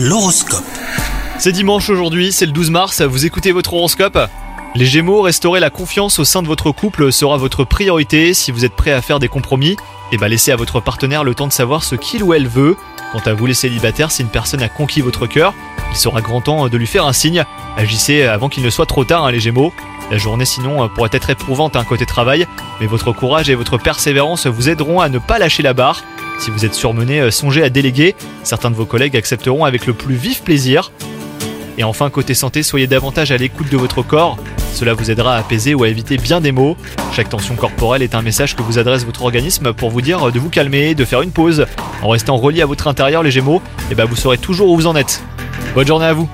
L'horoscope. C'est dimanche aujourd'hui, c'est le 12 mars, vous écoutez votre horoscope? Les Gémeaux, restaurer la confiance au sein de votre couple sera votre priorité. Si vous êtes prêt à faire des compromis, et bah laissez à votre partenaire le temps de savoir ce qu'il ou elle veut. Quant à vous les célibataires, si une personne a conquis votre cœur, il sera grand temps de lui faire un signe. Agissez avant qu'il ne soit trop tard, hein, les Gémeaux. La journée sinon euh, pourrait être éprouvante un côté travail, mais votre courage et votre persévérance vous aideront à ne pas lâcher la barre. Si vous êtes surmené, euh, songez à déléguer. Certains de vos collègues accepteront avec le plus vif plaisir. Et enfin, côté santé, soyez davantage à l'écoute de votre corps. Cela vous aidera à apaiser ou à éviter bien des maux. Chaque tension corporelle est un message que vous adresse votre organisme pour vous dire de vous calmer, de faire une pause. En restant relié à votre intérieur, les Gémeaux, et bah vous saurez toujours où vous en êtes. Bonne journée à vous